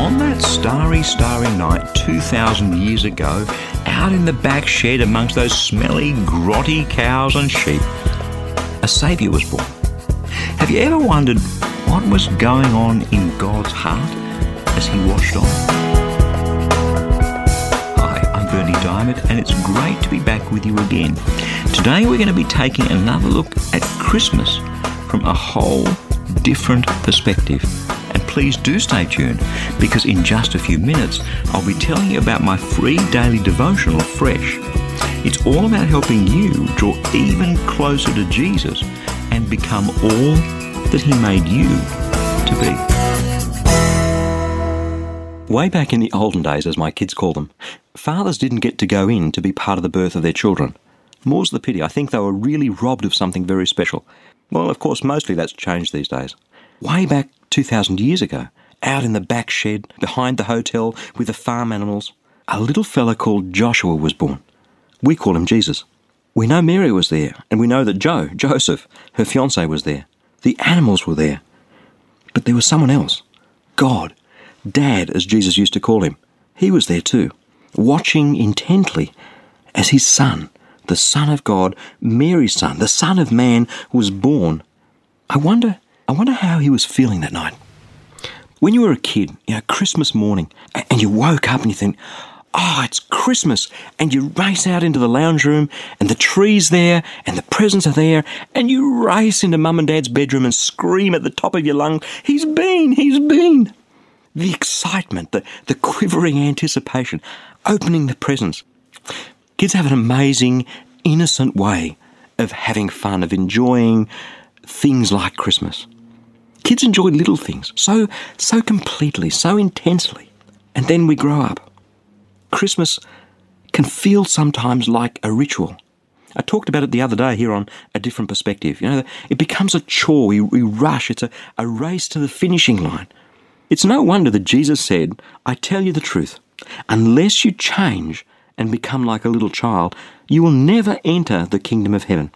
On that starry, starry night 2,000 years ago, out in the back shed amongst those smelly, grotty cows and sheep, a Saviour was born. Have you ever wondered what was going on in God's heart as He watched on? Hi, I'm Berni Dymet, and it's great to be back with you again. Today we're going to be taking another look at Christmas from a whole different perspective. Please do stay tuned because in just a few minutes I'll be telling you about my free daily devotional, Fresh. It's all about helping you draw even closer to Jesus and become all that He made you to be. Way back in the olden days, as my kids call them, fathers didn't get to go in to be part of the birth of their children. More's the pity, I think they were really robbed of something very special. Well, of course, mostly that's changed these days. Way back 2,000 years ago, out in the back shed behind the hotel with the farm animals, a little fella called Joshua was born. We call him Jesus. We know Mary was there, and we know that Joe, Joseph, her fiance, was there. The animals were there. But there was someone else. God, Dad, as Jesus used to call him. He was there too, watching intently as his son, the Son of God, Mary's son, the Son of Man, was born. I wonder I wonder how he was feeling that night. When you were a kid, you know, Christmas morning, and you woke up and you think, oh, it's Christmas, and you race out into the lounge room, and the tree's there, and the presents are there, and you race into mum and dad's bedroom and scream at the top of your lungs, he's been, he's been. The excitement, the, the quivering anticipation, opening the presents. Kids have an amazing, innocent way of having fun, of enjoying things like Christmas. Kids enjoy little things so so completely, so intensely. And then we grow up. Christmas can feel sometimes like a ritual. I talked about it the other day here on a different perspective. You know, it becomes a chore. We, we rush. It's a, a race to the finishing line. It's no wonder that Jesus said, I tell you the truth, unless you change and become like a little child, you will never enter the kingdom of heaven.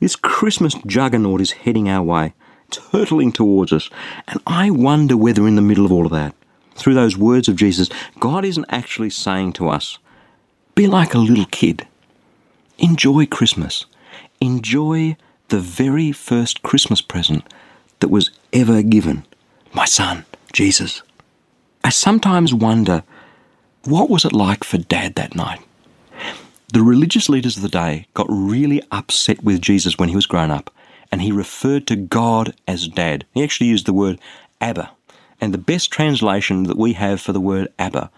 This Christmas juggernaut is heading our way hurtling towards us. And I wonder whether, in the middle of all of that, through those words of Jesus, God isn't actually saying to us, be like a little kid. Enjoy Christmas. Enjoy the very first Christmas present that was ever given my son, Jesus. I sometimes wonder what was it like for dad that night? The religious leaders of the day got really upset with Jesus when he was grown up and he referred to God as Dad. He actually used the word Abba. And the best translation that we have for the word Abba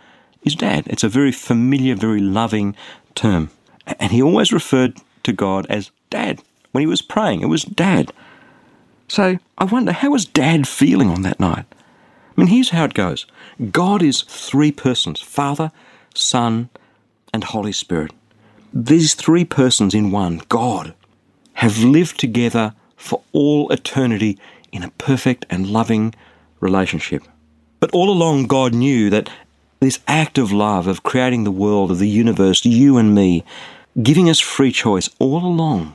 is Dad. It's a very familiar, very loving term. And he always referred to God as Dad. When he was praying, it was Dad. So I wonder, how was Dad feeling on that night? I mean, here's how it goes God is three persons Father, Son, and Holy Spirit. These three persons in one, God, have lived together for all eternity in a perfect and loving relationship. But all along, God knew that this act of love, of creating the world, of the universe, you and me, giving us free choice, all along,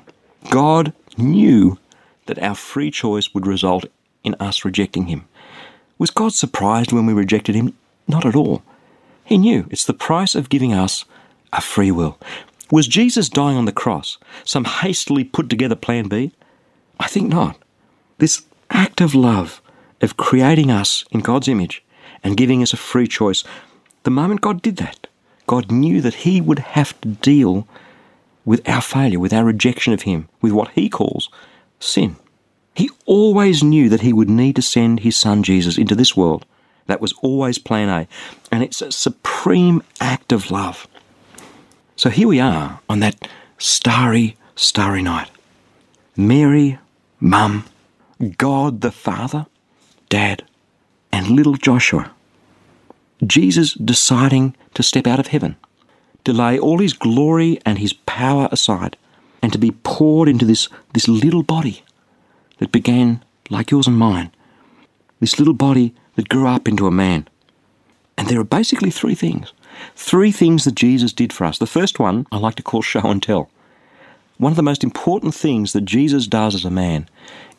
God knew that our free choice would result in us rejecting Him. Was God surprised when we rejected Him? Not at all. He knew it's the price of giving us a free will. Was Jesus dying on the cross some hastily put together plan B? I think not. This act of love, of creating us in God's image and giving us a free choice, the moment God did that, God knew that He would have to deal with our failure, with our rejection of Him, with what He calls sin. He always knew that He would need to send His Son Jesus into this world. That was always plan A. And it's a supreme act of love. So here we are on that starry, starry night. Mary Mum, God the Father, Dad, and little Joshua. Jesus deciding to step out of heaven, to lay all his glory and his power aside, and to be poured into this, this little body that began like yours and mine, this little body that grew up into a man. And there are basically three things. Three things that Jesus did for us. The first one I like to call show and tell. One of the most important things that Jesus does as a man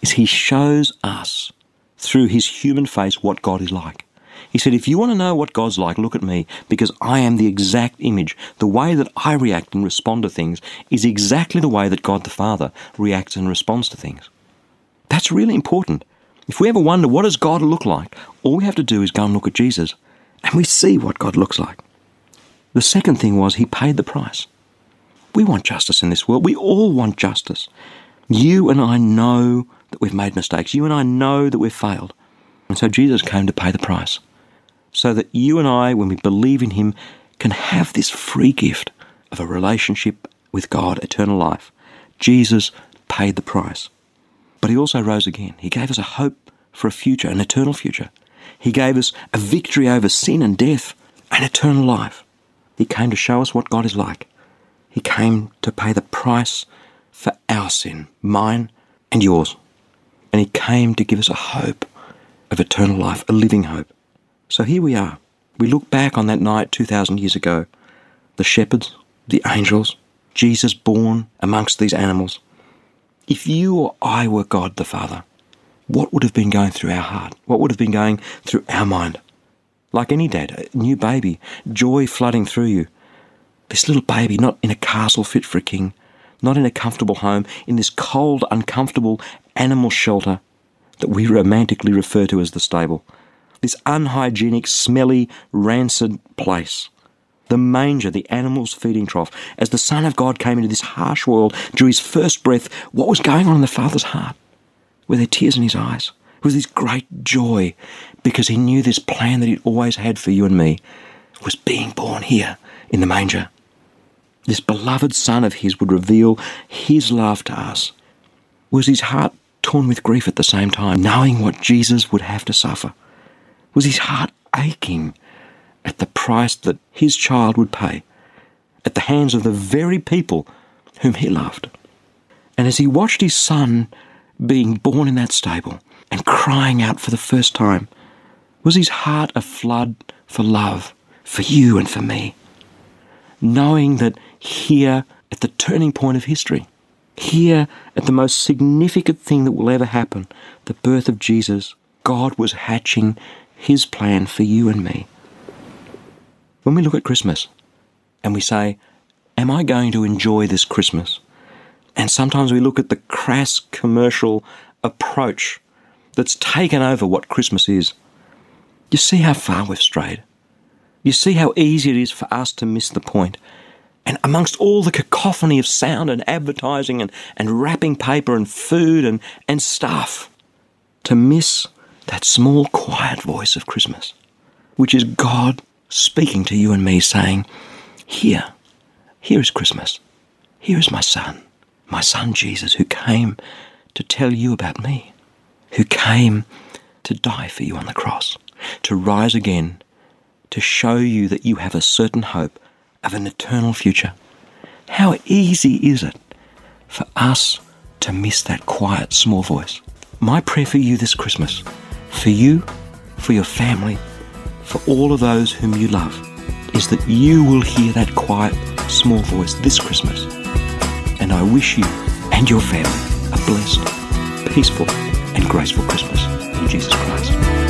is he shows us through his human face what God is like. He said, If you want to know what God's like, look at me, because I am the exact image. The way that I react and respond to things is exactly the way that God the Father reacts and responds to things. That's really important. If we ever wonder what does God look like, all we have to do is go and look at Jesus, and we see what God looks like. The second thing was he paid the price. We want justice in this world. We all want justice. You and I know that we've made mistakes. You and I know that we've failed. And so Jesus came to pay the price so that you and I, when we believe in Him, can have this free gift of a relationship with God, eternal life. Jesus paid the price. But He also rose again. He gave us a hope for a future, an eternal future. He gave us a victory over sin and death and eternal life. He came to show us what God is like. He came to pay the price for our sin, mine and yours. And He came to give us a hope of eternal life, a living hope. So here we are. We look back on that night 2,000 years ago. The shepherds, the angels, Jesus born amongst these animals. If you or I were God the Father, what would have been going through our heart? What would have been going through our mind? Like any dad, a new baby, joy flooding through you. This little baby, not in a castle fit for a king, not in a comfortable home, in this cold, uncomfortable animal shelter that we romantically refer to as the stable this unhygienic, smelly, rancid place. The manger, the animal's feeding trough. As the Son of God came into this harsh world, drew his first breath, what was going on in the Father's heart? Were there tears in his eyes? Was this great joy because he knew this plan that he'd always had for you and me was being born here in the manger? This beloved Son of his would reveal his love to us. Was his heart torn with grief at the same time, knowing what Jesus would have to suffer? Was his heart aching at the price that his child would pay at the hands of the very people whom he loved? And as he watched his son being born in that stable and crying out for the first time, was his heart a flood for love for you and for me? Knowing that here at the turning point of history, here at the most significant thing that will ever happen, the birth of Jesus, God was hatching his plan for you and me. When we look at Christmas and we say, Am I going to enjoy this Christmas? And sometimes we look at the crass commercial approach that's taken over what Christmas is. You see how far we've strayed. You see how easy it is for us to miss the point. And amongst all the cacophony of sound and advertising and, and wrapping paper and food and, and stuff, to miss that small, quiet voice of Christmas, which is God speaking to you and me, saying, Here, here is Christmas. Here is my son, my son Jesus, who came to tell you about me, who came to die for you on the cross, to rise again, to show you that you have a certain hope of an eternal future. How easy is it for us to miss that quiet, small voice? My prayer for you this Christmas for you, for your family, for all of those whom you love, is that you will hear that quiet, small voice this Christmas. And I wish you and your family a blessed, peaceful, and graceful Christmas in Jesus Christ.